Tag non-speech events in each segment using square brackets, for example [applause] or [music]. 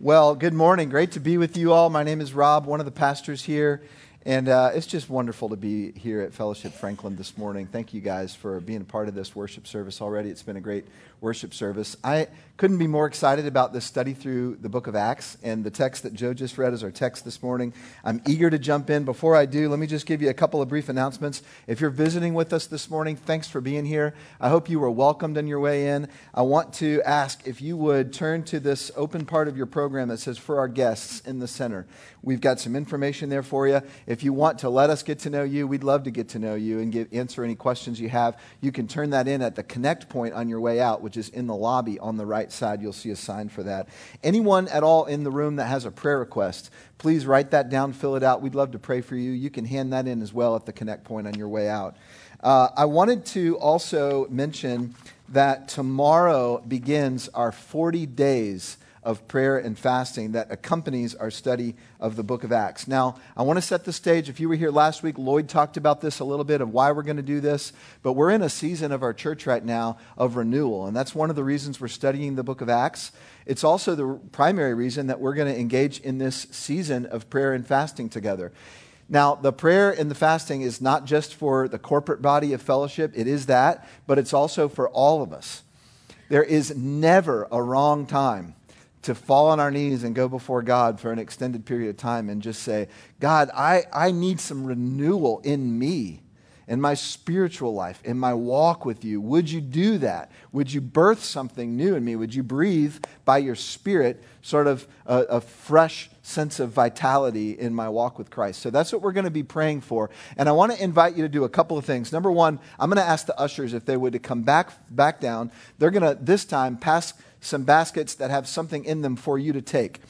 Well, good morning. Great to be with you all. My name is Rob, one of the pastors here. And uh, it's just wonderful to be here at Fellowship Franklin this morning. Thank you guys for being a part of this worship service already. It's been a great worship service. I couldn't be more excited about this study through the book of Acts, and the text that Joe just read is our text this morning. I'm eager to jump in. Before I do, let me just give you a couple of brief announcements. If you're visiting with us this morning, thanks for being here. I hope you were welcomed on your way in. I want to ask if you would turn to this open part of your program that says for our guests in the center. We've got some information there for you. If you want to let us get to know you, we'd love to get to know you and give, answer any questions you have. You can turn that in at the connect point on your way out, which is in the lobby on the right side. You'll see a sign for that. Anyone at all in the room that has a prayer request, please write that down, fill it out. We'd love to pray for you. You can hand that in as well at the connect point on your way out. Uh, I wanted to also mention that tomorrow begins our 40 days of prayer and fasting that accompanies our study of the book of Acts. Now, I want to set the stage. If you were here last week, Lloyd talked about this a little bit of why we're going to do this, but we're in a season of our church right now of renewal, and that's one of the reasons we're studying the book of Acts. It's also the primary reason that we're going to engage in this season of prayer and fasting together. Now, the prayer and the fasting is not just for the corporate body of fellowship, it is that, but it's also for all of us. There is never a wrong time to fall on our knees and go before God for an extended period of time and just say, God, I, I need some renewal in me, in my spiritual life, in my walk with you. Would you do that? Would you birth something new in me? Would you breathe by your spirit sort of a, a fresh sense of vitality in my walk with Christ? So that's what we're going to be praying for. And I want to invite you to do a couple of things. Number one, I'm going to ask the ushers if they would to come back, back down. They're going to, this time, pass some baskets that have something in them for you to take.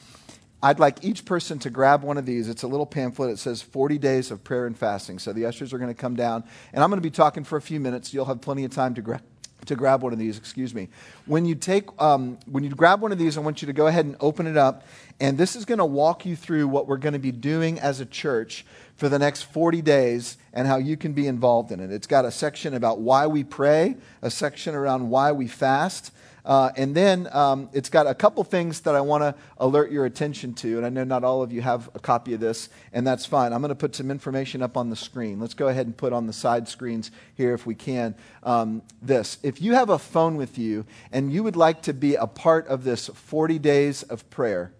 I'd like each person to grab one of these. It's a little pamphlet. It says 40 days of prayer and fasting. So the ushers are going to come down, and I'm going to be talking for a few minutes. You'll have plenty of time to grab. To grab one of these, excuse me. When you take, um, when you grab one of these, I want you to go ahead and open it up, and this is going to walk you through what we're going to be doing as a church for the next 40 days and how you can be involved in it. It's got a section about why we pray, a section around why we fast, uh, and then um, it's got a couple things that I want to alert your attention to. And I know not all of you have a copy of this, and that's fine. I'm going to put some information up on the screen. Let's go ahead and put on the side screens here, if we can, um, this. If you have a phone with you and you would like to be a part of this 40 days of prayer,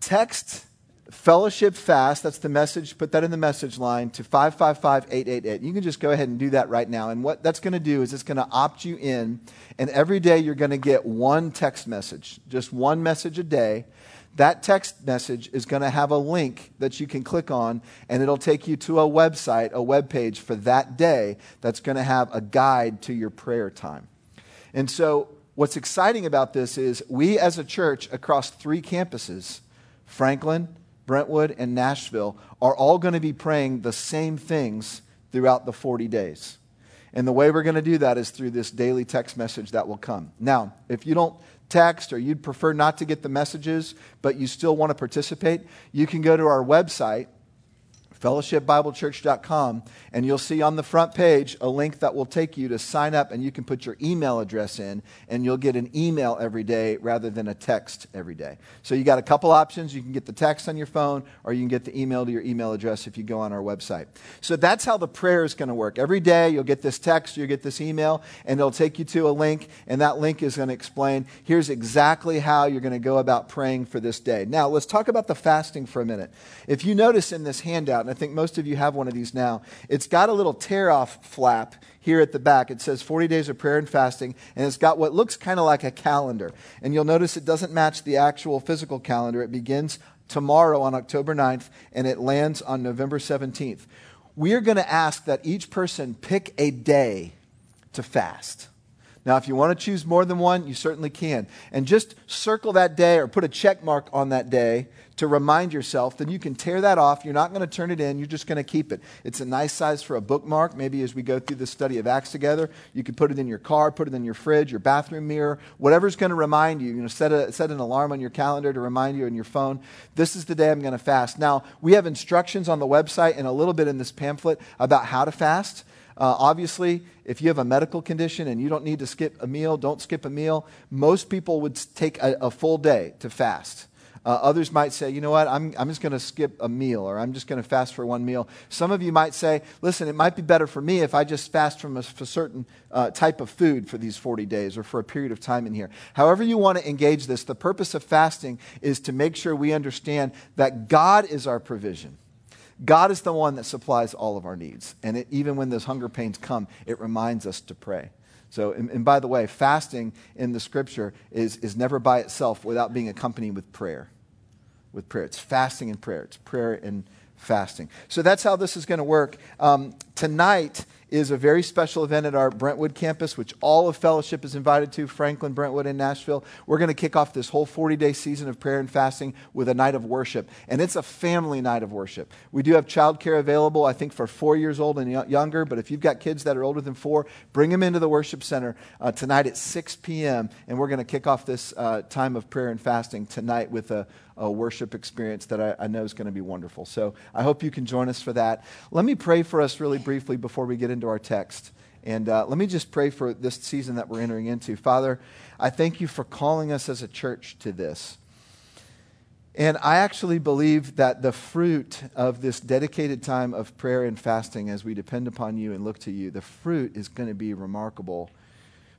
text fellowship fast that's the message put that in the message line to 555-888 you can just go ahead and do that right now. And what that's going to do is it's going to opt you in and every day you're going to get one text message just one message a day. That text message is going to have a link that you can click on and it'll take you to a website a web page for that day that's going to have a guide to your prayer time. And so what's exciting about this is we as a church across three campuses franklin Brentwood, and Nashville are all going to be praying the same things throughout the 40 days. And the way we're going to do that is through this daily text message that will come. Now, if you don't text or you'd prefer not to get the messages, but you still want to participate, you can go to our website fellowshipbiblechurch.com, and you'll see on the front page a link that will take you to sign up, and you can put your email address in, and you'll get an email every day rather than a text every day. So you got a couple options. You can get the text on your phone, or you can get the email to your email address if you go on our website. So that's how the prayer is going to work. Every day you'll get this text, you'll get this email, and it'll take you to a link, and that link is going to explain here's exactly how you're going to go about praying for this day. Now, let's talk about the fasting for a minute. If you notice in this handout, I think most of you have one of these now. It's got a little tear off flap here at the back. It says 40 days of prayer and fasting, and it's got what looks kind of like a calendar. And you'll notice it doesn't match the actual physical calendar. It begins tomorrow on October 9th, and it lands on November 17th. We are going to ask that each person pick a day to fast. Now, if you want to choose more than one, you certainly can. And just circle that day or put a check mark on that day to remind yourself, then you can tear that off. You're not going to turn it in, you're just going to keep it. It's a nice size for a bookmark. Maybe as we go through the study of Acts together, you can put it in your car, put it in your fridge, your bathroom mirror, whatever's going to remind you. You know, set, a, set an alarm on your calendar to remind you on your phone. This is the day I'm going to fast. Now, we have instructions on the website and a little bit in this pamphlet about how to fast. Uh, obviously, if you have a medical condition and you don't need to skip a meal, don't skip a meal. Most people would take a, a full day to fast. Uh, others might say, you know what, I'm, I'm just going to skip a meal or I'm just going to fast for one meal. Some of you might say, listen, it might be better for me if I just fast from a, a certain uh, type of food for these 40 days or for a period of time in here. However, you want to engage this, the purpose of fasting is to make sure we understand that God is our provision. God is the one that supplies all of our needs. And it, even when those hunger pains come, it reminds us to pray. So, and, and, by the way, fasting in the scripture is, is never by itself without being accompanied with prayer. With prayer. It's fasting and prayer. It's prayer and fasting. So that's how this is going to work. Um, tonight is a very special event at our Brentwood campus, which all of fellowship is invited to Franklin, Brentwood, and Nashville. We're going to kick off this whole 40 day season of prayer and fasting with a night of worship. And it's a family night of worship. We do have childcare available, I think, for four years old and younger. But if you've got kids that are older than four, bring them into the worship center uh, tonight at 6 p.m. And we're going to kick off this uh, time of prayer and fasting tonight with a, a worship experience that I, I know is going to be wonderful. So I hope you can join us for that. Let me pray for us really briefly before we get into our text. And uh, let me just pray for this season that we're entering into. Father, I thank you for calling us as a church to this. And I actually believe that the fruit of this dedicated time of prayer and fasting as we depend upon you and look to you, the fruit is going to be remarkable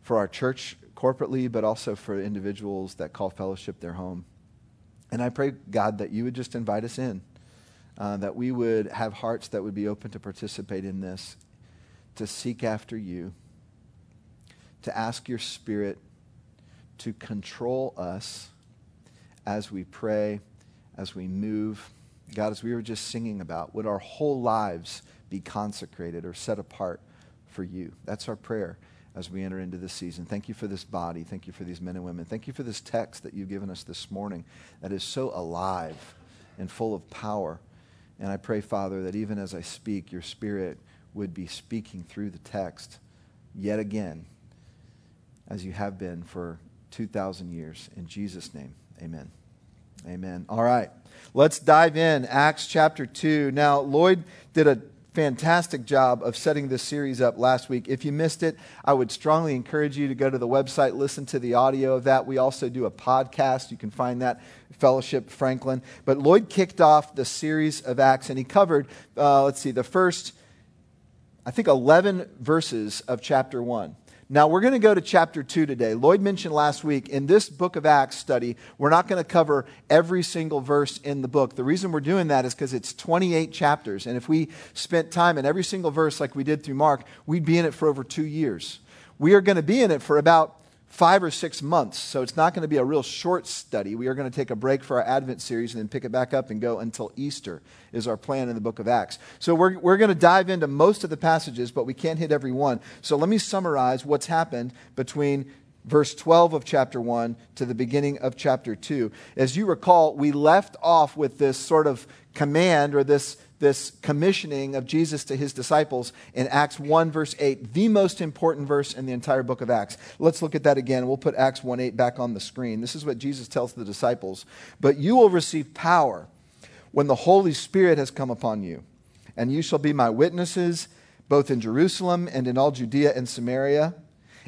for our church corporately, but also for individuals that call fellowship their home. And I pray, God, that you would just invite us in, uh, that we would have hearts that would be open to participate in this, to seek after you, to ask your Spirit to control us as we pray, as we move. God, as we were just singing about, would our whole lives be consecrated or set apart for you? That's our prayer as we enter into this season. Thank you for this body. Thank you for these men and women. Thank you for this text that you've given us this morning that is so alive and full of power. And I pray, Father, that even as I speak, your Spirit would be speaking through the text yet again, as you have been for 2,000 years. In Jesus' name, amen. Amen. All right, let's dive in. Acts chapter 2. Now, Lloyd did a fantastic job of setting this series up last week. If you missed it, I would strongly encourage you to go to the website, listen to the audio of that. We also do a podcast. You can find that Fellowship Franklin. But Lloyd kicked off the series of Acts, and he covered, uh, let's see, the first, I think, 11 verses of chapter 1. Now, we're going to go to chapter 2 today. Lloyd mentioned last week in this book of Acts study, we're not going to cover every single verse in the book. The reason we're doing that is because it's 28 chapters. And if we spent time in every single verse like we did through Mark, we'd be in it for over two years. We are going to be in it for about five or six months. So it's not going to be a real short study. We are going to take a break for our Advent series and then pick it back up and go until Easter, is our plan in the book of Acts. So we're, we're going to dive into most of the passages, but we can't hit every one. So let me summarize what's happened between verse 12 of chapter 1 to the beginning of chapter 2. As you recall, we left off with this sort of command or this this commissioning of Jesus to his disciples in Acts 1, verse 8, the most important verse in the entire book of Acts. Let's look at that again. We'll put Acts 1 8 back on the screen. This is what Jesus tells the disciples. But you will receive power when the Holy Spirit has come upon you, and you shall be my witnesses both in Jerusalem and in all Judea and Samaria,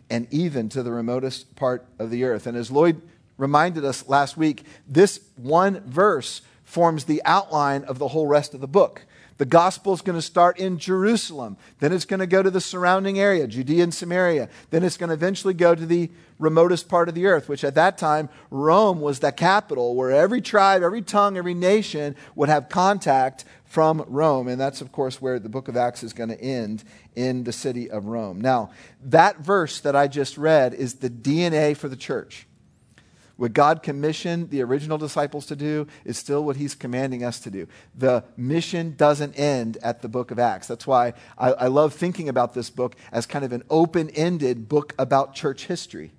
and even to the remotest part of the earth. And as Lloyd reminded us last week, this one verse forms the outline of the whole rest of the book. The gospel is going to start in Jerusalem. Then it's going to go to the surrounding area, Judea and Samaria. Then it's going to eventually go to the remotest part of the earth, which at that time, Rome was the capital where every tribe, every tongue, every nation would have contact from Rome. And that's, of course, where the book of Acts is going to end in the city of Rome. Now, that verse that I just read is the DNA for the church. What God commissioned the original disciples to do is still what He's commanding us to do. The mission doesn't end at the book of Acts. That's why I, I love thinking about this book as kind of an open ended book about church history.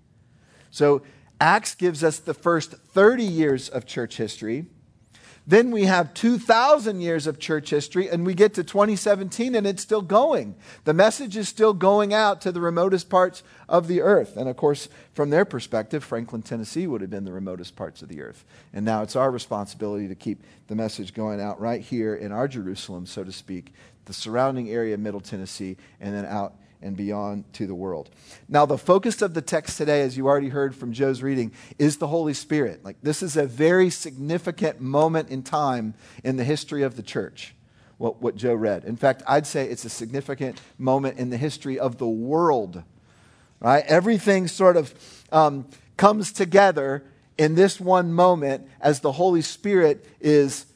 So, Acts gives us the first 30 years of church history. Then we have 2,000 years of church history, and we get to 2017, and it's still going. The message is still going out to the remotest parts of the earth. And of course, from their perspective, Franklin, Tennessee would have been the remotest parts of the earth. And now it's our responsibility to keep the message going out right here in our Jerusalem, so to speak, the surrounding area of Middle Tennessee, and then out and beyond to the world. Now, the focus of the text today, as you already heard from Joe's reading, is the Holy Spirit. Like, this is a very significant moment in time in the history of the church, what, what Joe read. In fact, I'd say it's a significant moment in the history of the world. Right? Everything sort of um, comes together in this one moment as the Holy Spirit is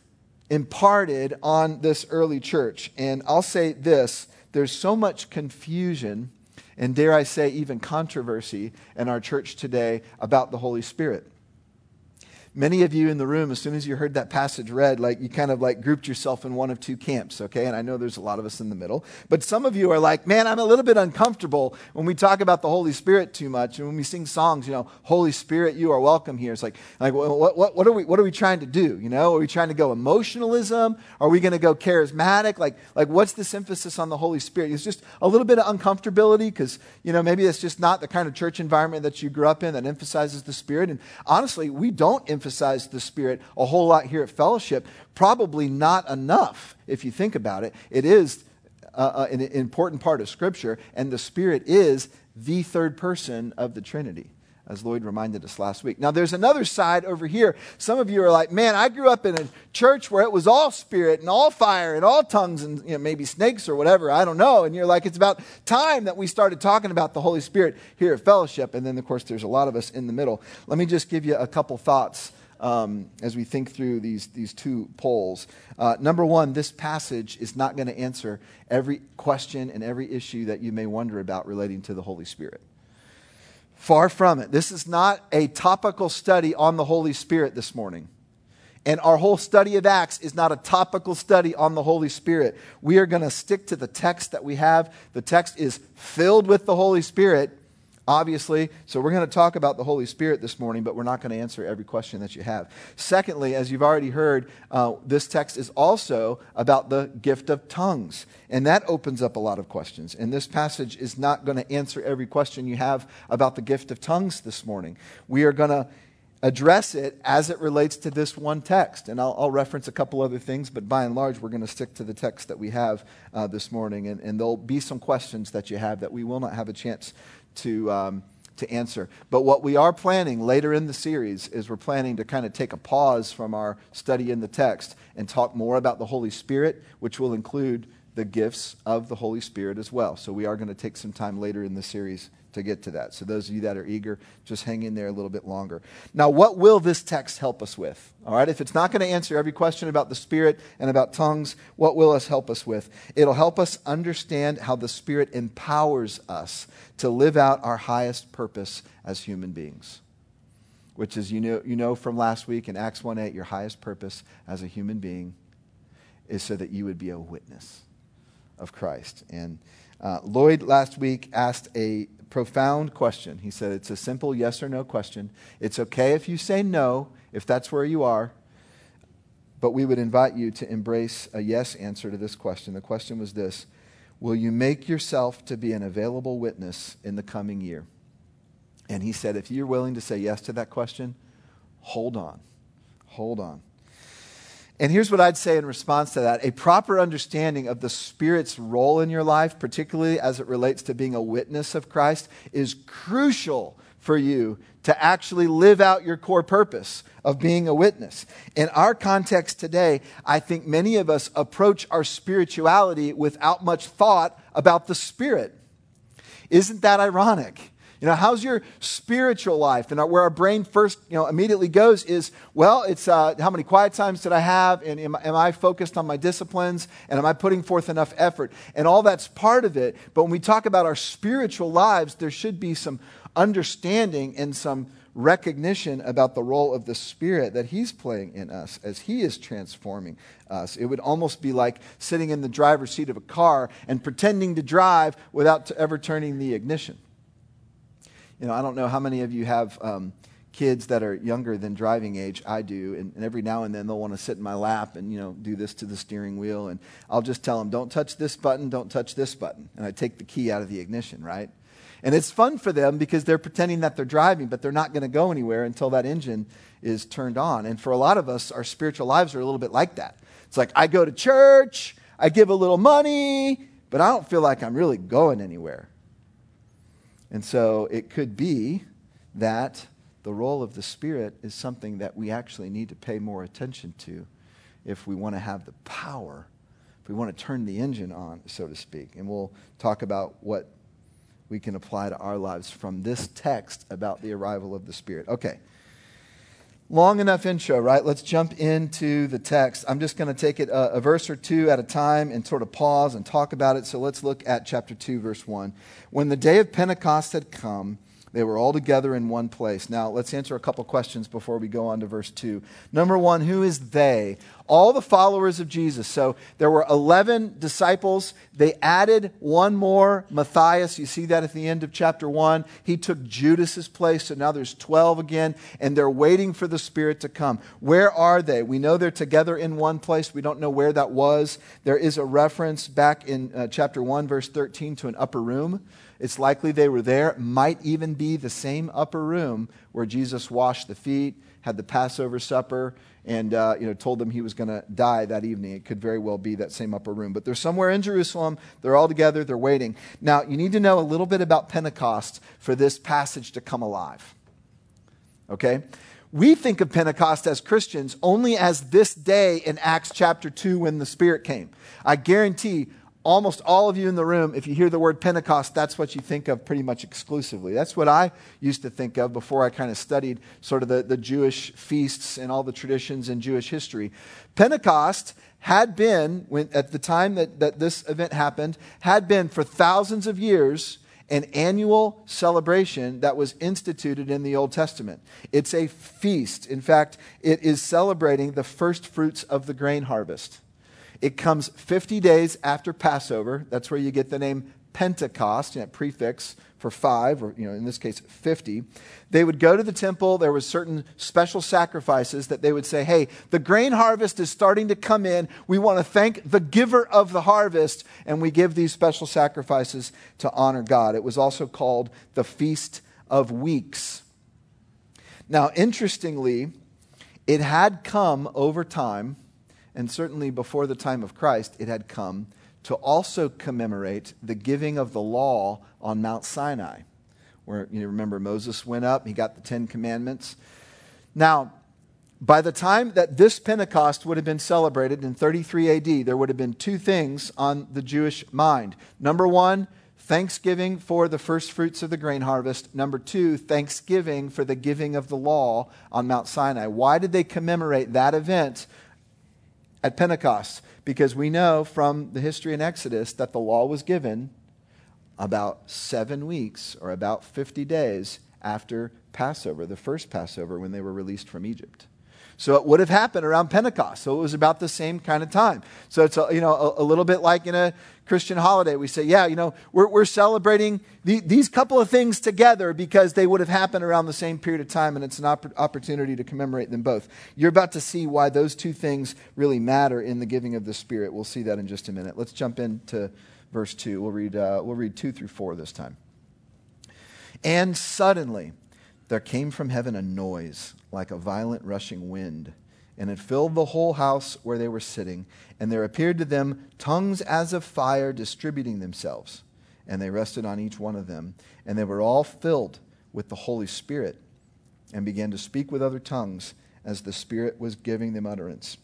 imparted on this early church. And I'll say this there's so much confusion and, dare I say, even controversy in our church today about the Holy Spirit. Many of you in the room, as soon as you heard that passage read, like you kind of like grouped yourself in one of two camps, okay? And I know there's a lot of us in the middle. But some of you are like, man, I'm a little bit uncomfortable when we talk about the Holy Spirit too much. And when we sing songs, you know, Holy Spirit, you are welcome here. It's like, like what, what, what, are, we, what are we trying to do? You know, are we trying to go emotionalism? Are we going to go charismatic? Like, like, what's this emphasis on the Holy Spirit? It's just a little bit of uncomfortability because, you know, maybe it's just not the kind of church environment that you grew up in that emphasizes the Spirit. And honestly, we don't emphasize the Spirit a whole lot here at Fellowship. Probably not enough, if you think about it. It is uh, uh, an important part of Scripture, and the Spirit is the third person of the Trinity as Lloyd reminded us last week. Now, there's another side over here. Some of you are like, man, I grew up in a church where it was all spirit and all fire and all tongues and you know, maybe snakes or whatever. I don't know. And you're like, it's about time that we started talking about the Holy Spirit here at Fellowship. And then, of course, there's a lot of us in the middle. Let me just give you a couple thoughts um, as we think through these, these two poles. Uh, number one, this passage is not going to answer every question and every issue that you may wonder about relating to the Holy Spirit. Far from it. This is not a topical study on the Holy Spirit this morning. And our whole study of Acts is not a topical study on the Holy Spirit. We are going to stick to the text that we have. The text is filled with the Holy Spirit obviously. So we're going to talk about the Holy Spirit this morning, but we're not going to answer every question that you have. Secondly, as you've already heard, uh, this text is also about the gift of tongues. And that opens up a lot of questions. And this passage is not going to answer every question you have about the gift of tongues this morning. We are going to address it as it relates to this one text. And I'll, I'll, reference a couple other things, but by and large, we're going to stick to the text that we have uh, this morning. And, and, there'll be some questions that you have that we will not have a chance to, um, to answer. But what we are planning later in the series is we're planning to kind of take a pause from our study in the text and talk more about the Holy Spirit, which will include the gifts of the Holy Spirit as well. So we are going to take some time later in the series to get to that. So, those of you that are eager, just hang in there a little bit longer. Now, what will this text help us with? All right, if it's not going to answer every question about the Spirit and about tongues, what will us help us with? It'll help us understand how the Spirit empowers us to live out our highest purpose as human beings. Which is, you know, you know from last week in Acts 1 8, your highest purpose as a human being is so that you would be a witness of Christ. And uh, Lloyd last week asked a profound question. He said it's a simple yes or no question. It's okay if you say no, if that's where you are, but we would invite you to embrace a yes answer to this question. The question was this Will you make yourself to be an available witness in the coming year? And he said, if you're willing to say yes to that question, hold on. Hold on. And here's what I'd say in response to that a proper understanding of the Spirit's role in your life, particularly as it relates to being a witness of Christ, is crucial for you to actually live out your core purpose of being a witness. In our context today, I think many of us approach our spirituality without much thought about the Spirit. Isn't that ironic? You know, how's your spiritual life? And where our brain first, you know, immediately goes is, well, it's uh, how many quiet times did I have? And am, am I focused on my disciplines? And am I putting forth enough effort? And all that's part of it. But when we talk about our spiritual lives, there should be some understanding and some recognition about the role of the Spirit that He's playing in us as He is transforming us. It would almost be like sitting in the driver's seat of a car and pretending to drive without ever turning the ignition. You know, I don't know how many of you have um, kids that are younger than driving age, I do, and, and, every now and then they'll want to sit in my lap and you know do this to the steering wheel, and I'll just tell them, "Don't touch this button, don't touch this button," and I take the key out of the ignition, right? And it's fun for them because they're pretending that they're driving, but they're not going to go anywhere until that engine is turned on. And for a lot of us, our spiritual lives are a little bit like that. It's like I go to church, I give a little money, but I don't feel like I'm really going anywhere. And so it could be that the role of the Spirit is something that we actually need to pay more attention to if we want to have the power, if we want to turn the engine on, so to speak. And we'll talk about what we can apply to our lives from this text about the arrival of the Spirit. Okay. Long enough intro, right? Let's jump into the text. I'm just going to take it a, a, verse or two at a time and sort of pause and talk about it. So let's look at chapter 2, verse 1. When the day of Pentecost had come, they were all together in one place. Now, let's answer a couple questions before we go on to verse 2. Number one, who is they? All the followers of Jesus. So there were 11 disciples. They added one more, Matthias. You see that at the end of chapter 1. He took Judas's place. So now there's 12 again, and they're waiting for the Spirit to come. Where are they? We know they're together in one place. We don't know where that was. There is a reference back in uh, chapter 1, verse 13, to an upper room. It's likely they were there. Might even be the same upper room where Jesus washed the feet, had the Passover supper, and uh, you know, told them he was going to die that evening. It could very well be that same upper room. But they're somewhere in Jerusalem. They're all together. They're waiting. Now, you need to know a little bit about Pentecost for this passage to come alive. Okay? We think of Pentecost as Christians only as this day in Acts chapter 2 when the Spirit came. I guarantee almost all of you in the room, if you hear the word Pentecost, that's what you think of pretty much exclusively. That's what I used to think of before I kind of studied sort of the, the Jewish feasts and all the traditions in Jewish history. Pentecost had been, when, at the time that, that this event happened, had been for thousands of years an annual celebration that was instituted in the Old Testament. It's a feast. In fact, it is celebrating the first fruits of the grain harvest. It comes 50 days after Passover. That's where you get the name Pentecost, you know, prefix for five, or you know, in this case, 50. They would go to the temple. There was certain special sacrifices that they would say, hey, the grain harvest is starting to come in. We want to thank the giver of the harvest, and we give these special sacrifices to honor God. It was also called the Feast of Weeks. Now, interestingly, it had come over time and certainly before the time of Christ, it had come to also commemorate the giving of the law on Mount Sinai, where you remember Moses went up, he got the Ten Commandments. Now, by the time that this Pentecost would have been celebrated in 33 AD, there would have been two things on the Jewish mind. Number one, thanksgiving for the first fruits of the grain harvest. Number two, thanksgiving for the giving of the law on Mount Sinai. Why did they commemorate that event at Pentecost because we know from the history in Exodus that the law was given about seven weeks or about 50 days after Passover, the first Passover when they were released from Egypt. So it would have happened around Pentecost. So it was about the same kind of time. So it's a, you know a, a little bit like in a Christian holiday. We say, yeah, you know, we're, we're celebrating the, these couple of things together because they would have happened around the same period of time, and it's an opp- opportunity to commemorate them both. You're about to see why those two things really matter in the giving of the Spirit. We'll see that in just a minute. Let's jump into verse 2. We'll read, uh, we'll read 2 through 4 this time. And suddenly there came from heaven a noise like a violent rushing wind, and it filled the whole house where they were sitting. And there appeared to them tongues as of fire distributing themselves. And they rested on each one of them. And they were all filled with the Holy Spirit and began to speak with other tongues as the Spirit was giving them utterance.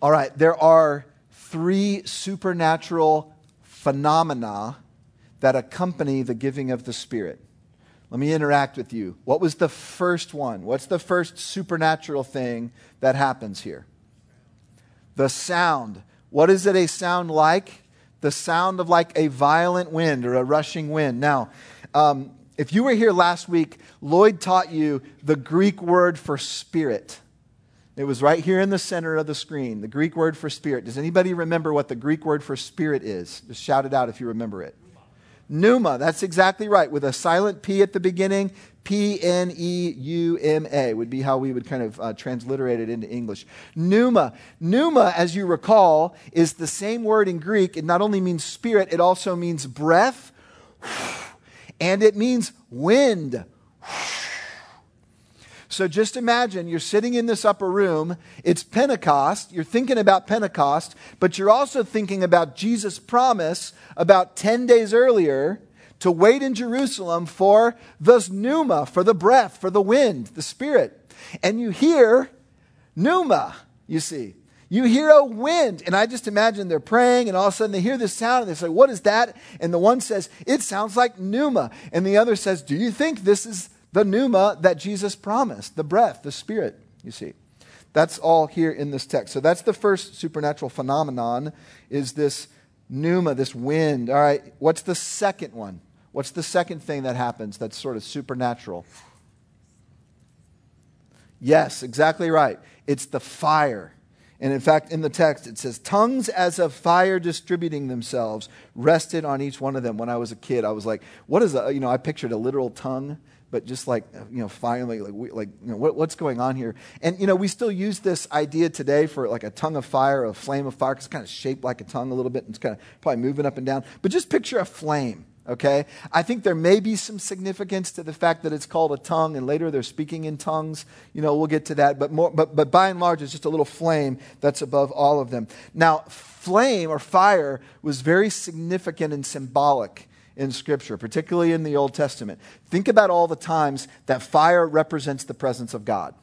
All right, there are three supernatural phenomena that accompany the giving of the Spirit. Let me interact with you. What was the first one? What's the first supernatural thing that happens here? The sound. What is it a sound like? The sound of like a violent wind or a rushing wind. Now, um, if you were here last week, Lloyd taught you the Greek word for spirit. It was right here in the center of the screen, the Greek word for spirit. Does anybody remember what the Greek word for spirit is? Just shout it out if you remember it. Pneuma, that's exactly right, with a silent P at the beginning. P N E U M A would be how we would kind of uh, transliterate it into English. Pneuma. Pneuma, as you recall, is the same word in Greek. It not only means spirit, it also means breath, and it means wind. So just imagine you're sitting in this upper room. It's Pentecost. You're thinking about Pentecost, but you're also thinking about Jesus' promise about 10 days earlier to wait in Jerusalem for the pneuma, for the breath, for the wind, the spirit. And you hear pneuma, you see. You hear a wind. And I just imagine they're praying, and all of a sudden they hear this sound, and they say, What is that? And the one says, It sounds like pneuma. And the other says, Do you think this is the pneuma that Jesus promised, the breath, the spirit, you see. That's all here in this text. So that's the first supernatural phenomenon is this pneuma, this wind. All right, what's the second one? What's the second thing that happens that's sort of supernatural? Yes, exactly right. It's the fire. And in fact, in the text, it says, Tongues as of fire distributing themselves rested on each one of them. When I was a kid, I was like, What is a, you know, I pictured a literal tongue but just like you know finally like we, like you know what, what's going on here? And you know we still use this idea today for like a tongue of fire a flame of fire because it's kind of shaped like a tongue a little bit and it's kind of probably moving up and down. But just picture a flame okay? I think there may be some significance to the fact that it's called a tongue and later they're speaking in tongues. You know we'll get to that. But more but, but by and large it's just a little flame that's above all of them. Now flame or fire was very significant and symbolic in Scripture, particularly in the Old Testament. Think about all the times that fire represents the presence of God.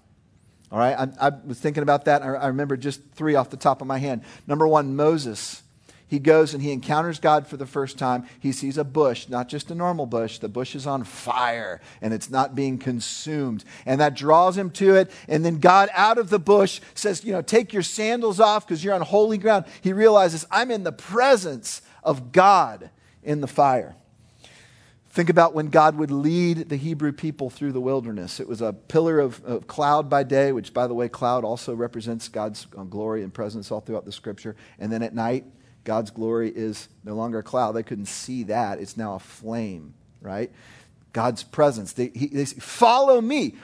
All right, I, I was thinking about that. I, I remember just three off the top of my hand. Number one, Moses. He goes and he encounters God for the first time. He sees a bush, not just a normal bush. The bush is on fire and it's not being consumed. And that draws him to it. And then God, out of the bush, says, You know, take your sandals off because you're on holy ground. He realizes, I'm in the presence of God in the fire. Think about when God would lead the Hebrew people through the wilderness. It was a pillar of, of, cloud by day, which, by the way, cloud also represents God's uh, glory and presence all throughout the scripture. And then at night, God's glory is no longer a cloud. They couldn't see that. It's now a flame, right? God's presence. They, he, they say, Follow me.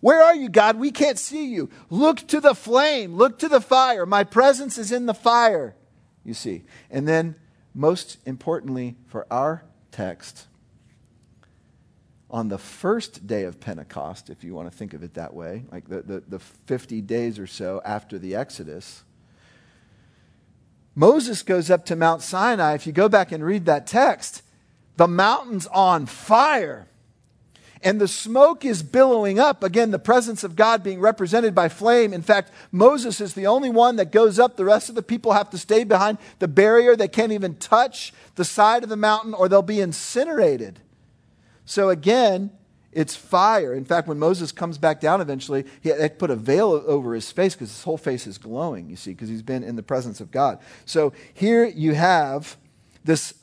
Where are you, God? We can't see you. Look to the flame. Look to the fire. My presence is in the fire, you see. And then, most importantly, for our text, on the first day of Pentecost, if you want to think of it that way, like the, the, the 50 days or so after the Exodus, Moses goes up to Mount Sinai. If you go back and read that text, the mountain's on fire. And the smoke is billowing up. Again, the presence of God being represented by flame. In fact, Moses is the only one that goes up. The rest of the people have to stay behind the barrier. They can't even touch the side of the mountain or they'll be incinerated. So again, it's fire. In fact, when Moses comes back down eventually, he had to put a veil over his face because his whole face is glowing, you see, because he's been in the presence of God. So here you have this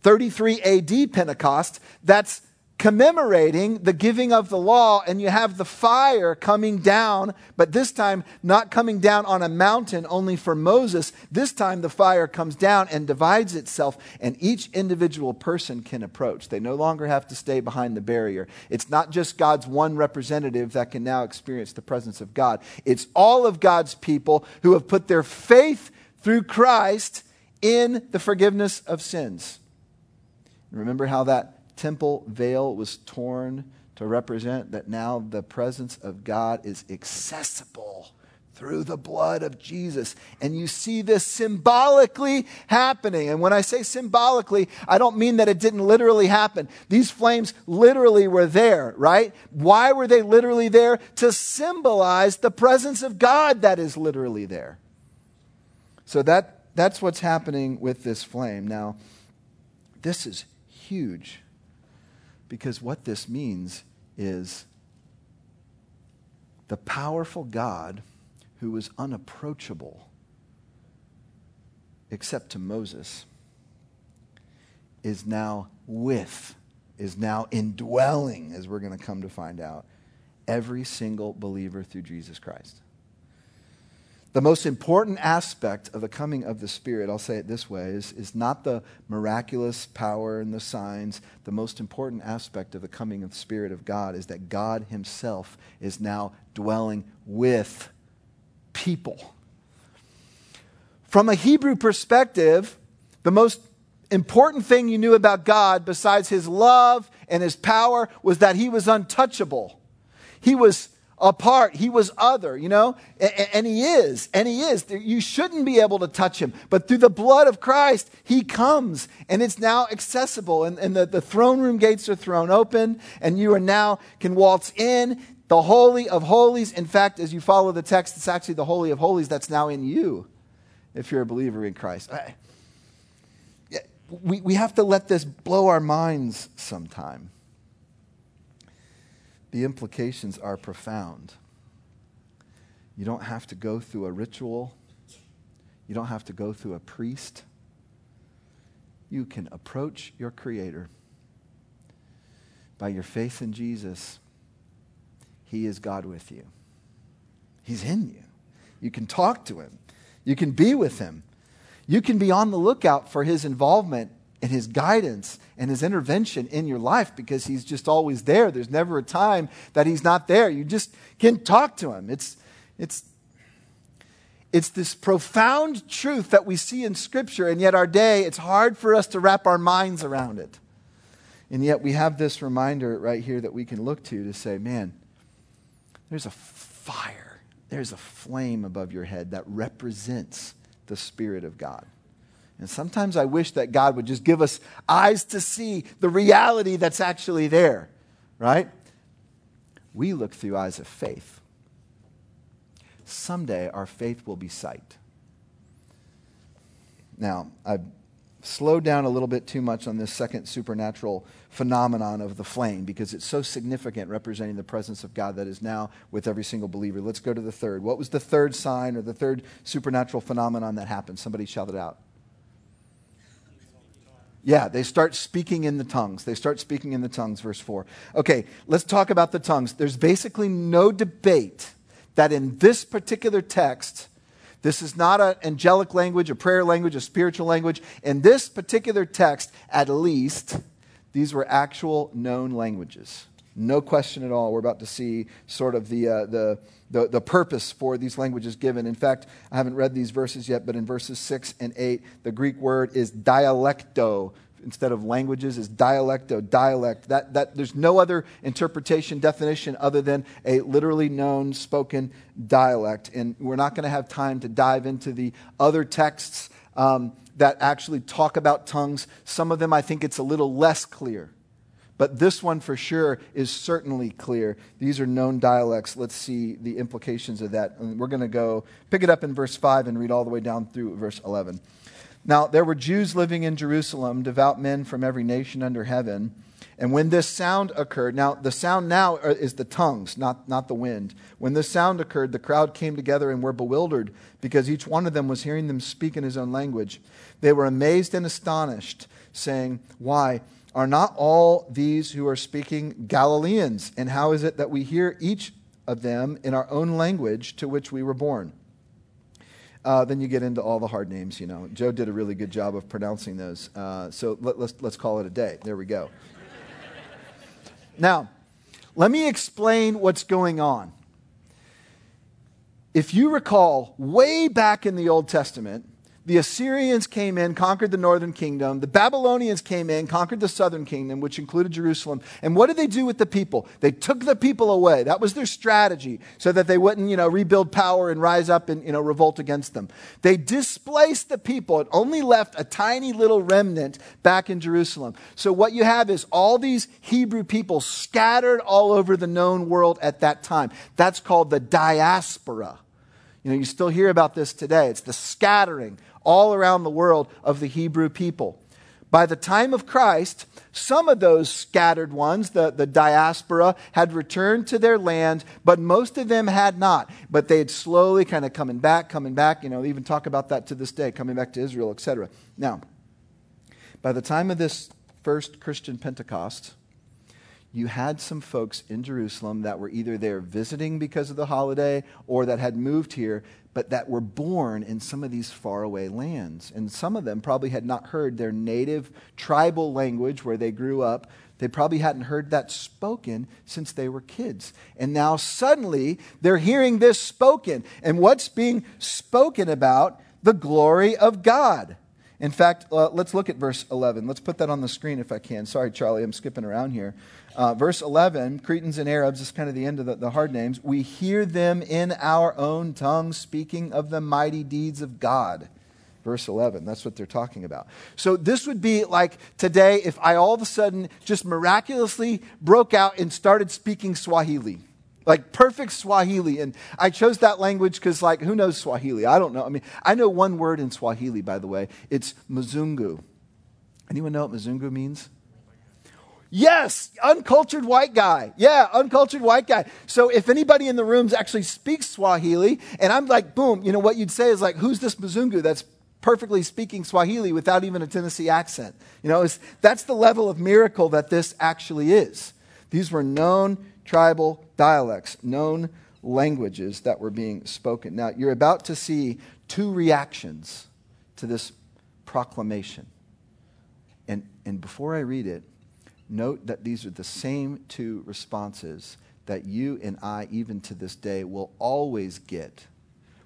33 AD Pentecost that's commemorating the giving of the law, and you have the fire coming down, but this time not coming down on a mountain only for Moses. This time the fire comes down and divides itself, and each individual person can approach. They no longer have to stay behind the barrier. It's not just God's one representative that can now experience the presence of God, it's all of God's people who have put their faith through Christ in the forgiveness of sins. Remember how that temple veil was torn to represent that now the presence of God is accessible through the blood of Jesus. And you see this symbolically happening. And when I say symbolically, I don't mean that it didn't literally happen. These flames literally were there, right? Why were they literally there? To symbolize the presence of God that is literally there. So that, that's what's happening with this flame. Now, this is huge because what this means is the powerful God who was unapproachable except to Moses is now with, is now indwelling, as we're going to come to find out, every single believer through Jesus Christ. The most important aspect of the coming of the Spirit, I'll say it this way, is, is not the miraculous power and the signs. The most important aspect of the coming of the Spirit of God is that God Himself is now dwelling with people. From a Hebrew perspective, the most important thing you knew about God, besides His love and His power, was that He was untouchable. He was apart. He was other, you know? And, he is, and he is. You shouldn't be able to touch him. But through the blood of Christ, he comes, and it's now accessible. And, and the, the throne room gates are thrown open, and you are now can waltz in the Holy of Holies. In fact, as you follow the text, it's actually the Holy of Holies that's now in you if you're a believer in Christ. We, we have to let this blow our minds sometime the implications are profound. You don't have to go through a ritual, you don't have to go through a priest. You can approach your Creator by your faith in Jesus. He is God with you, He's in you. You can talk to Him, you can be with Him, you can be on the lookout for His involvement and his guidance and his intervention in your life because he's just always there. There's never a time that he's not there. You just can talk to him. It's, it's, it's this profound truth that we see in Scripture, and yet our day, it's hard for us to wrap our minds around it. And yet we have this reminder right here that we can look to to say, man, there's a fire, there's a flame above your head that represents the Spirit of God. And sometimes I wish that God would just give us eyes to see the reality that's actually there, right? We look through eyes of faith. Someday our faith will be sight. Now, I've slowed down a little bit too much on this second supernatural phenomenon of the flame because it's so significant representing the presence of God that is now with every single believer. Let's go to the third. What was the third sign or the third supernatural phenomenon that happened? Somebody shout it out. Yeah, they start speaking in the tongues. They start speaking in the tongues, verse 4. Okay, let's talk about the tongues. There's basically no debate that in this particular text, this is not an angelic language, a prayer language, a spiritual language. In this particular text, at least, these were actual known languages. No question at all. We're about to see sort of the, uh, the, the, the purpose for these languages given. In fact, I haven't read these verses yet, but in verses 6 and 8, the Greek word is dialecto. Instead of languages, is dialecto, dialect. That, that, there's no other interpretation, definition other than a literally known spoken dialect. And we're not going to have time to dive into the other texts um, that actually talk about tongues. Some of them, I think it's a little less clear. But this one for sure is certainly clear. These are known dialects. Let's see the implications of that. And we're going to go pick it up in verse 5 and read all the way down through verse 11. Now, there were Jews living in Jerusalem, devout men from every nation under heaven. And when this sound occurred, now the sound now uh, is the tongues, not, not the wind. When this sound occurred, the crowd came together and were bewildered because each one of them was hearing them speak in his own language. They were amazed and astonished, saying, Why? Are not all these who are speaking Galileans? And how is it that we hear each of them in our own language to which we were born? Uh, then you get into all the hard names, you know. Joe did a really good job of pronouncing those. Uh, so let, let's, let's call it a day. There we go. now, let me explain what's going on. If you recall, way back in the Old Testament, the Assyrians came in, conquered the northern kingdom. The Babylonians came in, conquered the southern kingdom, which included Jerusalem. And what did they do with the people? They took the people away. That was their strategy, so that they wouldn't, you know, rebuild power and rise up and, you know, revolt against them. They displaced the people. It only left a tiny little remnant back in Jerusalem. So what you have is all these Hebrew people scattered all over the known world at that time. That's called the diaspora. You know, you still hear about this today. It's the scattering all around the world of the Hebrew people. By the time of Christ, some of those scattered ones, the, the diaspora, had returned to their land, but most of them had not. But they had slowly kind of coming back, coming back. You know, even talk about that to this day, coming back to Israel, etc. Now, by the time of this first Christian Pentecost, you had some folks in Jerusalem that were either there visiting because of the holiday or that had moved here, but that were born in some of these faraway lands. And some of them probably had not heard their native tribal language where they grew up. They probably hadn't heard that spoken since they were kids. And now suddenly they're hearing this spoken. And what's being spoken about? The glory of God. In fact, uh, let's look at verse 11. Let's put that on the screen if I can. Sorry, Charlie, I'm skipping around here. Uh, verse 11 Cretans and Arabs, is kind of the end of the, the hard names. We hear them in our own tongue speaking of the mighty deeds of God. Verse 11, that's what they're talking about. So, this would be like today if I all of a sudden just miraculously broke out and started speaking Swahili like perfect Swahili. And I chose that language because, like, who knows Swahili? I don't know. I mean, I know one word in Swahili, by the way. It's Mzungu. Anyone know what Mzungu means? Yes, uncultured white guy. Yeah, uncultured white guy. So if anybody in the rooms actually speaks Swahili, and I'm like, boom, you know, what you'd say is like, who's this Mzungu that's perfectly speaking Swahili without even a Tennessee accent? You know, that's the level of miracle that this actually is. These were known tribal dialects, known languages that were being spoken. Now, you're about to see two reactions to this proclamation. And, and before I read it, note that these are the same two responses that you and I, even to this day, will always get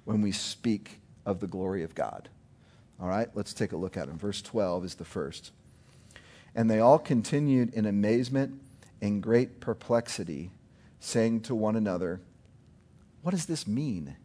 when we speak of the glory of God. All right, let's take a look at them. Verse 12 is the first. And they all continued in amazement in great perplexity, saying to one another, What does this mean?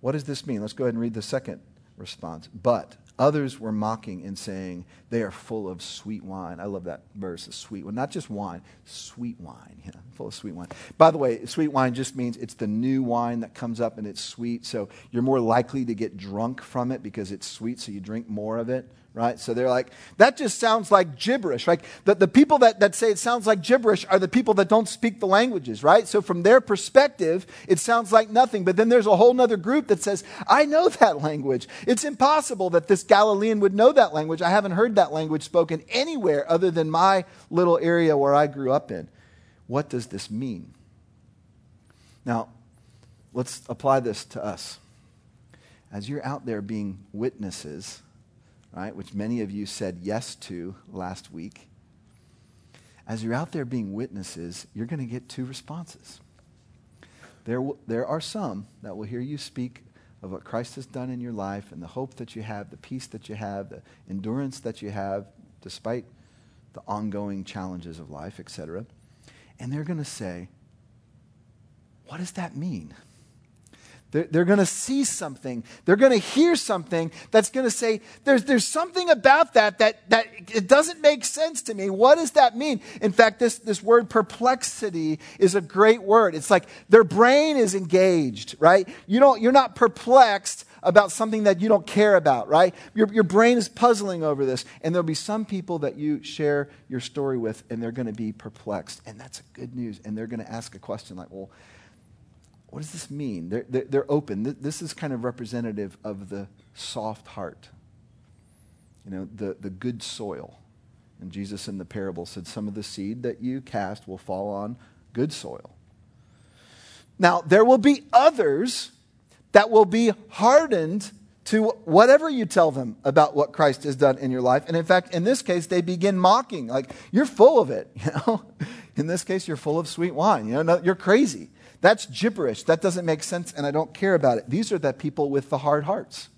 What does this mean? Let's go ahead and read the second response. But others were mocking and saying, They are full of sweet wine. I love that verse, the sweet one. Not just wine, sweet wine. Yeah, full of sweet wine. By the way, sweet wine just means it's the new wine that comes up and it's sweet. So you're more likely to get drunk from it because it's sweet, so you drink more of it right? So they're like, that just sounds like gibberish. Like the, the people that, that say it sounds like gibberish are the people that don't speak the languages, right? So from their perspective, it sounds like nothing. But then there's a whole other group that says, I know that language. It's impossible that this Galilean would know that language. I haven't heard that language spoken anywhere other than my little area where I grew up in. What does this mean? Now, let's apply this to us. As you're out there being witnesses, right, which many of you said yes to last week, as you're out there being witnesses, you're going to get two responses. There, w- there are some that will hear you speak of what Christ has done in your life and the hope that you have, the peace that you have, the endurance that you have, despite the ongoing challenges of life, etc. And they're going to say, What does that mean? They're, they're going to see something. They're going to hear something that's going to say, there's, there's something about that, that that it doesn't make sense to me. What does that mean? In fact, this, this word perplexity is a great word. It's like their brain is engaged, right? You don't, you're not perplexed about something that you don't care about, right? Your, your brain is puzzling over this. And there'll be some people that you share your story with, and they're going to be perplexed. And that's good news. And they're going to ask a question like, well, what does this mean? They're, they're, open. This is kind of representative of the soft heart, you know, the, the good soil. And Jesus in the parable said, Some of the seed that you cast will fall on good soil. Now, there will be others that will be hardened to whatever you tell them about what Christ has done in your life. And in fact, in this case, they begin mocking, like, you're full of it, [laughs] you know? In this case, you're full of sweet wine, you know, you're crazy. That's gibberish. That doesn't make sense, and I don't care about it. These are the people with the hard hearts.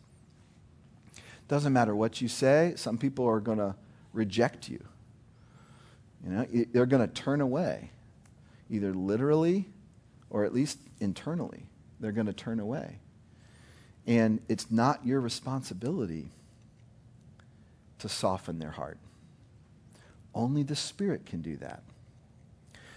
Doesn't matter what you say, some people are going to reject you. You know, they're going to turn away, either literally or at least internally. They're going to turn away. And it's not your responsibility to soften their heart. Only the Spirit can do that.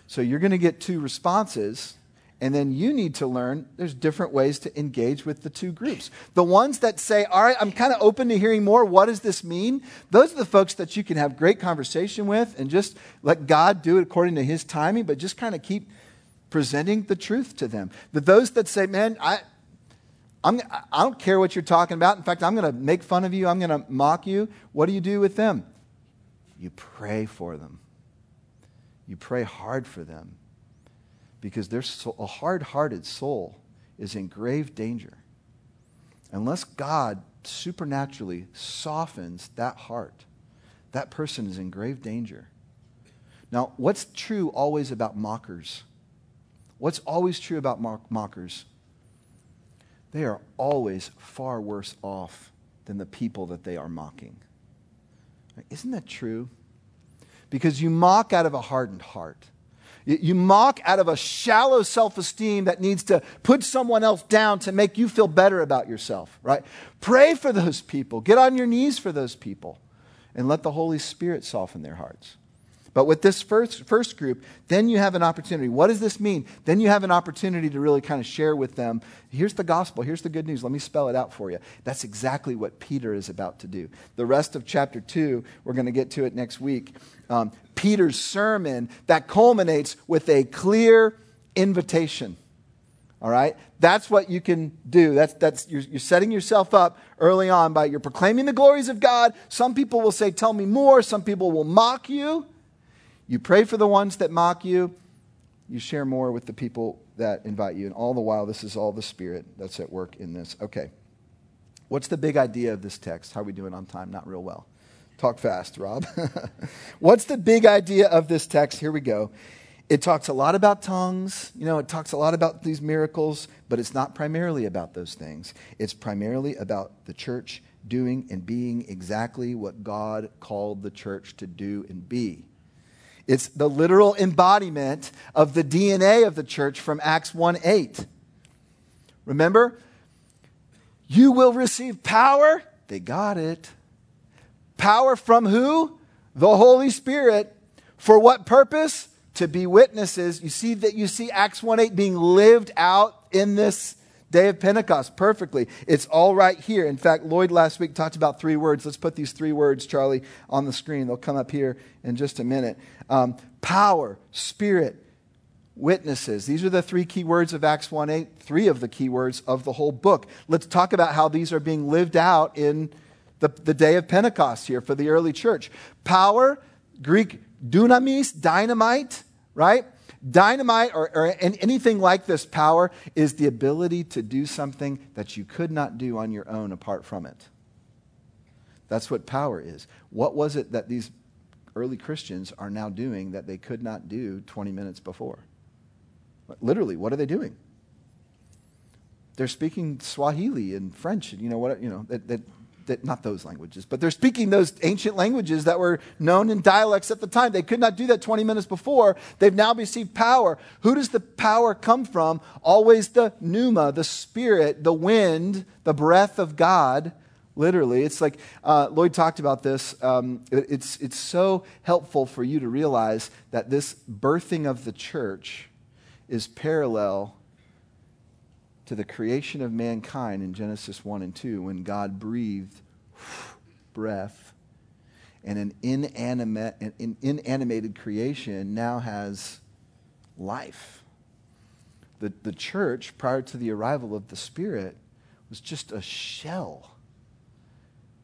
So you're going to get two responses and then you need to learn there's different ways to engage with the two groups. The ones that say, All right, I'm kind of open to hearing more. What does this mean? Those are the folks that you can have great conversation with and just let God do it according to his timing, but just kind of keep presenting the truth to them. But those that say, Man, I, I'm, I don't care what you're talking about. In fact, I'm going to make fun of you, I'm going to mock you. What do you do with them? You pray for them. You pray hard for them because their soul, a hard hearted soul is in grave danger. Unless God supernaturally softens that heart, that person is in grave danger. Now, what's true always about mockers? What's always true about mockers? They are always far worse off than the people that they are mocking. Isn't that true? Because you mock out of a hardened heart. You mock out of a shallow self esteem that needs to put someone else down to make you feel better about yourself, right? Pray for those people. Get on your knees for those people and let the Holy Spirit soften their hearts. But with this first, first group, then you have an opportunity. What does this mean? Then you have an opportunity to really kind of share with them here's the gospel, here's the good news. Let me spell it out for you. That's exactly what Peter is about to do. The rest of chapter 2, we're going to get to it next week. Um, Peter's sermon that culminates with a clear invitation. All right? That's what you can do. That's, that's, you're, you're setting yourself up early on by you're proclaiming the glories of God. Some people will say, Tell me more. Some people will mock you. You pray for the ones that mock you. You share more with the people that invite you. And all the while, this is all the Spirit that's at work in this. Okay. What's the big idea of this text? How are we doing on time? Not real well. Talk fast, Rob. [laughs] What's the big idea of this text? Here we go. It talks a lot about tongues. You know, it talks a lot about these miracles, but it's not primarily about those things. It's primarily about the church doing and being exactly what God called the church to do and be. It's the literal embodiment of the DNA of the church from Acts 1 8. Remember? You will receive power. They got it. Power from who? The Holy Spirit. For what purpose? To be witnesses. You see that you see Acts 1 8 being lived out in this Day of Pentecost, perfectly. It's all right here. In fact, Lloyd last week talked about three words. Let's put these three words, Charlie, on the screen. They'll come up here in just a minute. Um, power, spirit, witnesses. These are the three key words of Acts 1 8, three of the key words of the whole book. Let's talk about how these are being lived out in the, the day of Pentecost here for the early church. Power, Greek dunamis, dynamite, right? Dynamite or, or, anything like this power is the ability to do something that you could not do on your own apart from it. That's what power is. What was it that these early Christians are now doing that they could not do 20 minutes before? Literally, what are they doing? They're speaking Swahili and French, and you know what? You know that, that that, not those languages, but they're speaking those ancient languages that were known in dialects at the time. They could not do that 20 minutes before. They've now received power. Who does the power come from? Always the pneuma, the spirit, the wind, the breath of God. Literally, it's like uh, Lloyd talked about this. Um, it, it's, it's so helpful for you to realize that this birthing of the church is parallel to the creation of mankind in Genesis 1 and 2 when God breathed breath and an inanimate, an inanimated creation now has life. The, the church, prior to the arrival of the Spirit, was just a shell.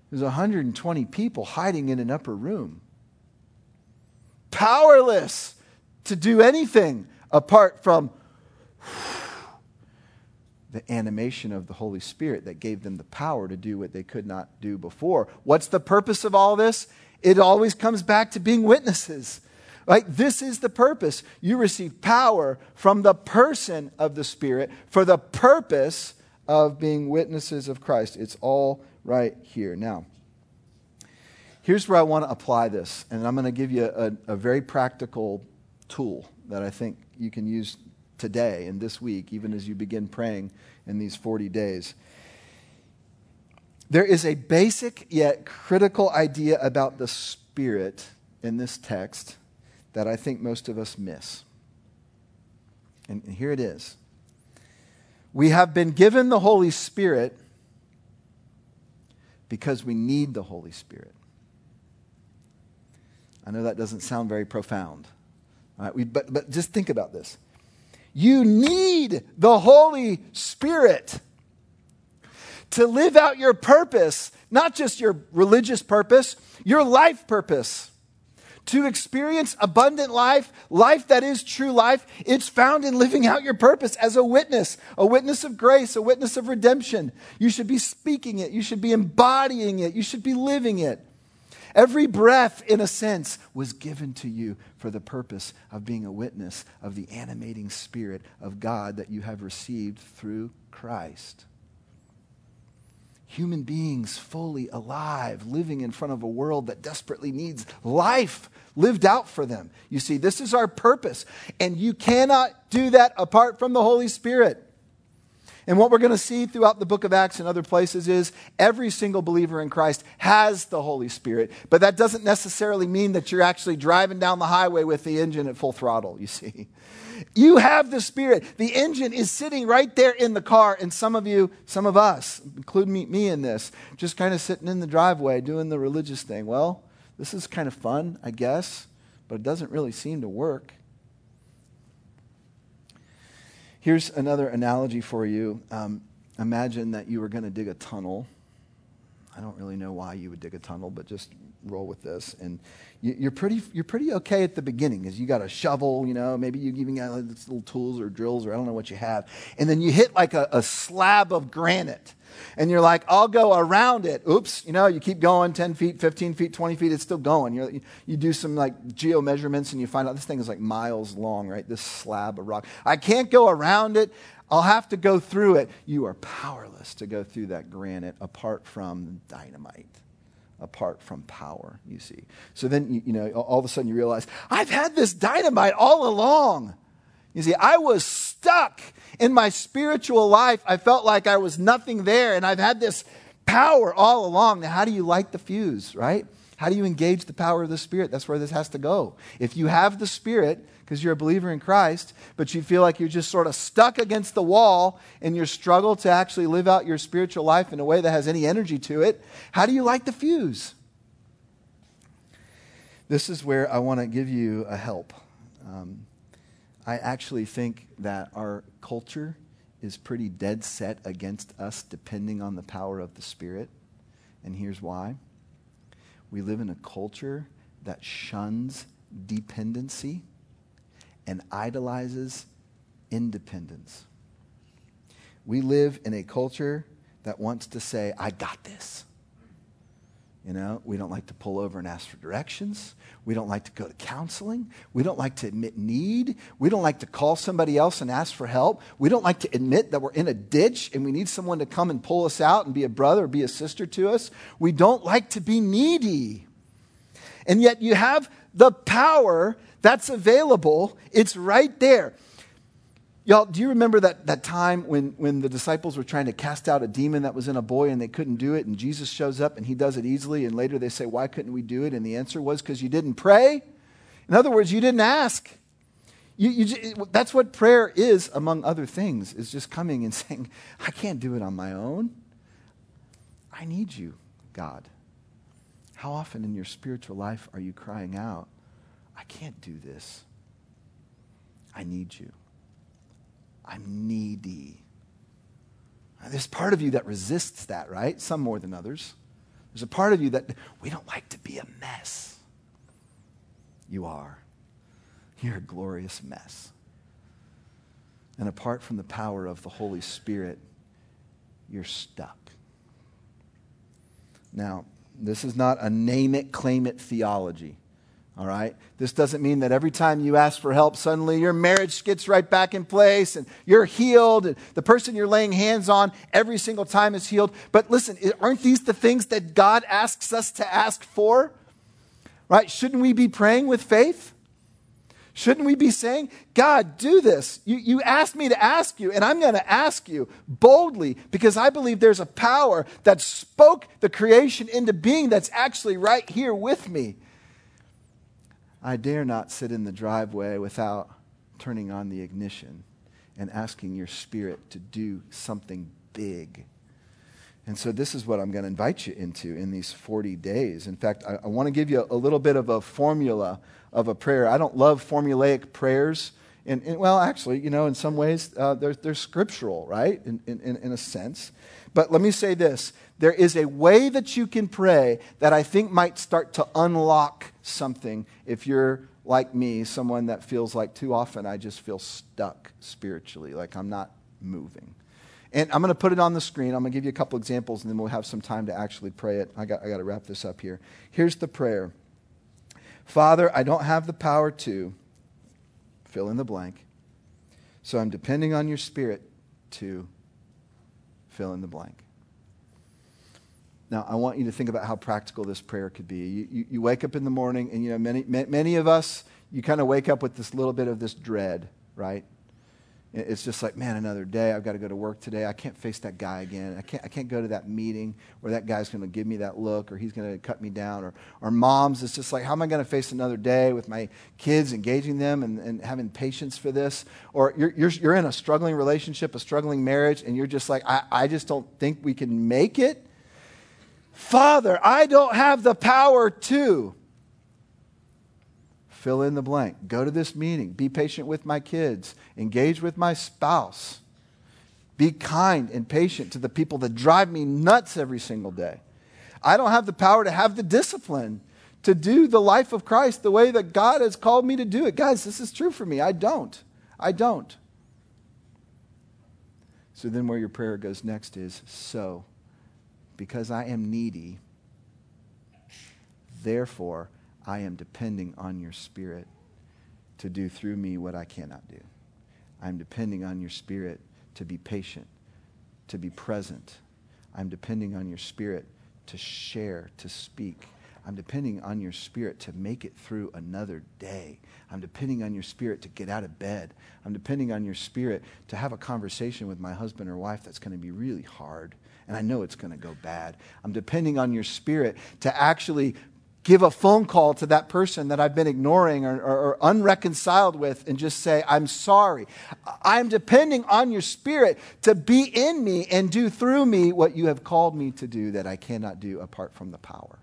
There's 120 people hiding in an upper room, powerless to do anything apart from the animation of the Holy Spirit that gave them the power to do what they could not do before. What's the purpose of all this? It always comes back to being witnesses. Right? This is the purpose. You receive power from the person of the Spirit for the purpose of being witnesses of Christ. It's all right here. Now, here's where I want to apply this, and I'm going to give you a, a very practical tool that I think you can use today and this week, even as you begin praying in these 40 days. There is a basic yet critical idea about the Spirit in this text that I think most of us miss. And here it is. We have been given the Holy Spirit because we need the Holy Spirit. I know that doesn't sound very profound, we, but, but just think about this. You need the Holy Spirit to live out your purpose, not just your religious purpose, your life purpose. To experience abundant life, life that is true life, it's found in living out your purpose as a witness, a witness of grace, a witness of redemption. You should be speaking it, you should be embodying it, you should be living it. Every breath, in a sense, was given to you for the purpose of being a witness of the animating spirit of God that you have received through Christ human beings fully alive, living in front of a world that desperately needs life lived out for them. You see, this is our purpose. And you cannot do that apart from the Holy Spirit. And what we're going to see throughout the book of Acts and other places is every single believer in Christ has the Holy Spirit. But that doesn't necessarily mean that you're actually driving down the highway with the engine at full throttle, you see. You have the Spirit. The engine is sitting right there in the car. And some of you, some of us, including me, me in this, just kind of sitting in the driveway doing the religious thing. Well, this is kind of fun, I guess, but it doesn't really seem to work. Here's another analogy for you. Um, imagine that you were going to dig a tunnel. I don't really know why you would dig a tunnel, but just roll with this. And you, are pretty, you're pretty okay at the beginning because you got a shovel, you know, maybe you even got like, little tools or drills or I don't know what you have. And then you hit like a, a slab of granite. And you're like, I'll go around it. Oops, you know, you keep going 10 feet, 15 feet, 20 feet, it's still going. You're, you do some like geo measurements and you find out this thing is like miles long, right? This slab of rock. I can't go around it. I'll have to go through it. You are powerless to go through that granite apart from dynamite apart from power, you see. So then, you, know, all of a sudden you realize, I've had this dynamite all along. You see, I was stuck in my spiritual life. I felt like I was nothing there, and I've had this power all along. Now, how do you light the fuse, right? How do you engage the power of the Spirit? That's where this has to go. If you have the Spirit, because you're a believer in Christ, but you feel like you're just sort of stuck against the wall in your struggle to actually live out your spiritual life in a way that has any energy to it, how do you light the fuse? This is where I want to give you a help. Um, I actually think that our culture is pretty dead set against us depending on the power of the Spirit. And here's why we live in a culture that shuns dependency and idolizes independence. We live in a culture that wants to say, I got this. You know, we don't like to pull over and ask for directions. We don't like to go to counseling. We don't like to admit need. We don't like to call somebody else and ask for help. We don't like to admit that we're in a ditch and we need someone to come and pull us out and be a brother or be a sister to us. We don't like to be needy. And yet you have the power that's available. It's right there. Y'all, do you remember that, that time when, when the disciples were trying to cast out a demon that was in a boy and they couldn't do it, and Jesus shows up and he does it easily, and later they say, Why couldn't we do it? And the answer was, Because you didn't pray. In other words, you didn't ask. You, you, that's what prayer is, among other things, is just coming and [laughs] saying, I can't do it on my own. I need you, God. How often in your spiritual life are you crying out, I can't do this? I need you. I'm needy. There's part of you that resists that, right? Some more than others. There's a part of you that we don't like to be a mess. You are. You're a glorious mess. And apart from the power of the Holy Spirit, you're stuck. Now, this is not a name it, claim it theology. All right? This doesn't mean that every time you ask for help, suddenly your marriage gets right back in place and you're healed and the person you're laying hands on every single time is healed. But listen, aren't these the things that God asks us to ask for? Right? Shouldn't we be praying with faith? Shouldn't we be saying, God, do this? You, you asked me to ask you, and I'm going to ask you boldly because I believe there's a power that spoke the creation into being that's actually right here with me. I dare not sit in the driveway without turning on the ignition and asking your spirit to do something big. And so, this is what I'm going to invite you into in these 40 days. In fact, I, I want to give you a, a little bit of a formula of a prayer. I don't love formulaic prayers And, and well, actually, you know, in some ways, uh, they're, they're scriptural, right? In, in, in a sense. But let me say this there is a way that you can pray that I think might start to unlock something if you're like me, someone that feels like too often I just feel stuck spiritually, like I'm not moving. And I'm going to put it on the screen. I'm going to give you a couple examples, and then we'll have some time to actually pray it. I got, I got to wrap this up here. Here's the prayer Father, I don't have the power to fill in the blank, so I'm depending on your Spirit to fill in the blank. Now, I want you to think about how practical this prayer could be. You, you, you wake up in the morning, and you know, many, many of us, you kind of wake up with this little bit of this dread, right? It's just like, man, another day. I've got to go to work today. I can't face that guy again. I can't, I can't go to that meeting where that guy's going to give me that look or he's going to cut me down. Or, or moms, it's just like, how am I going to face another day with my kids, engaging them and, and having patience for this? Or you're, you're, you're in a struggling relationship, a struggling marriage, and you're just like, I, I just don't think we can make it. Father, I don't have the power to fill in the blank. Go to this meeting. Be patient with my kids. Engage with my spouse. Be kind and patient to the people that drive me nuts every single day. I don't have the power to have the discipline to do the life of Christ the way that God has called me to do it. Guys, this is true for me. I don't. I don't. So then, where your prayer goes next is so, because I am needy, therefore I am depending on your Spirit to do through me what I cannot do. I'm depending on your Spirit to be patient, to be present. I'm depending on your Spirit to share, to speak. I'm depending on your spirit to make it through another day. I'm depending on your spirit to get out of bed. I'm depending on your spirit to have a conversation with my husband or wife that's going to be really hard. And I know it's going to go bad. I'm depending on your spirit to actually give a phone call to that person that I've been ignoring or, or, or, unreconciled with and just say, I'm sorry. I'm depending on your spirit to be in me and do through me what you have called me to do that I cannot do apart from the power.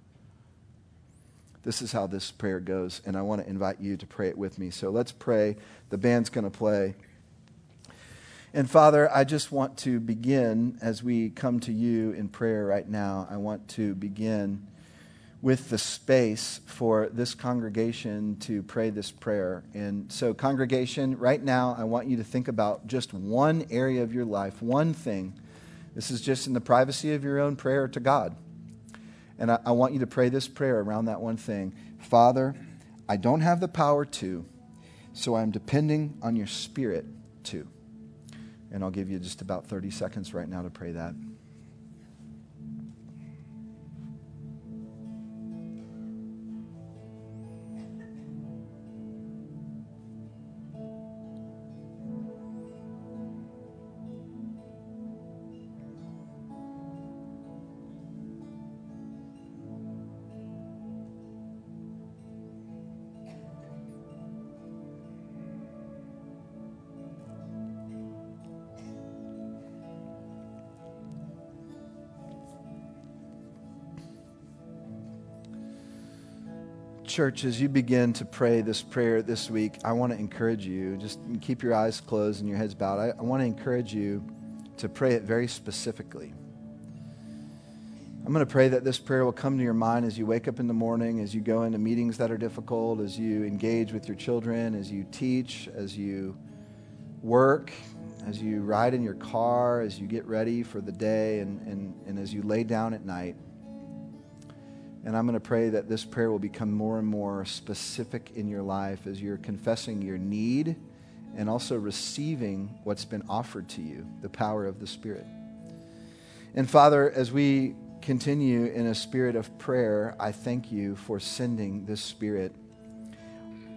This is how this prayer goes, and I want to invite you to pray it with me. So let's pray. The band's going to play. And Father, I just want to begin as we come to you in prayer right now. I want to begin with the space for this congregation to pray this prayer. And so, congregation, right now, I want you to think about just one area of your life, one thing. This is just in the privacy of your own prayer to God. And I, I want you to pray this prayer around that one thing Father, I don't have the power to, so I'm depending on your Spirit to. And I'll give you just about 30 seconds right now to pray that. Church, as you begin to pray this prayer this week, I want to encourage you, just keep your eyes closed and your heads bowed. I, I want to encourage you to pray it very specifically. I'm going to pray that this prayer will come to your mind as you wake up in the morning, as you go into meetings that are difficult, as you engage with your children, as you teach, as you work, as you ride in your car, as you get ready for the day, and, and, and as you lay down at night. And I'm going to pray that this prayer will become more and more specific in your life as you're confessing your need and also receiving what's been offered to you, the power of the Spirit. And Father, as we continue in a spirit of prayer, I thank you for sending this Spirit.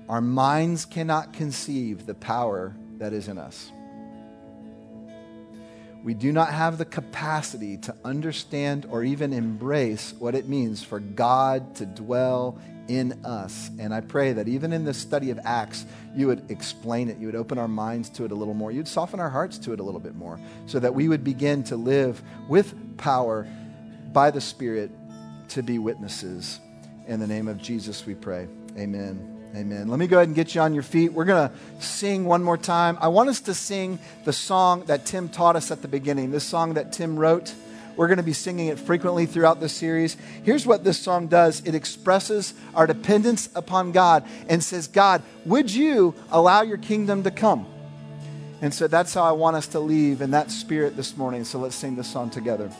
Our minds cannot conceive the power that is in us we do not have the capacity to understand or even embrace what it means for God to dwell in us. And I pray that even in this study of Acts, you would explain it. You would open our minds to it a little more. You'd soften our hearts to it a little bit more so that we would begin to live with power by the Spirit to be witnesses. In the name of Jesus, we pray. Amen. Amen. Let me go ahead and get you on your feet. We're going to sing one more time. I want us to sing the song that Tim taught us at the beginning, this song that Tim wrote. We're going to be singing it frequently throughout this series. Here's what this song does it expresses our dependence upon God and says, God, would you allow your kingdom to come? And so that's how I want us to leave in that spirit this morning. So let's sing this song together.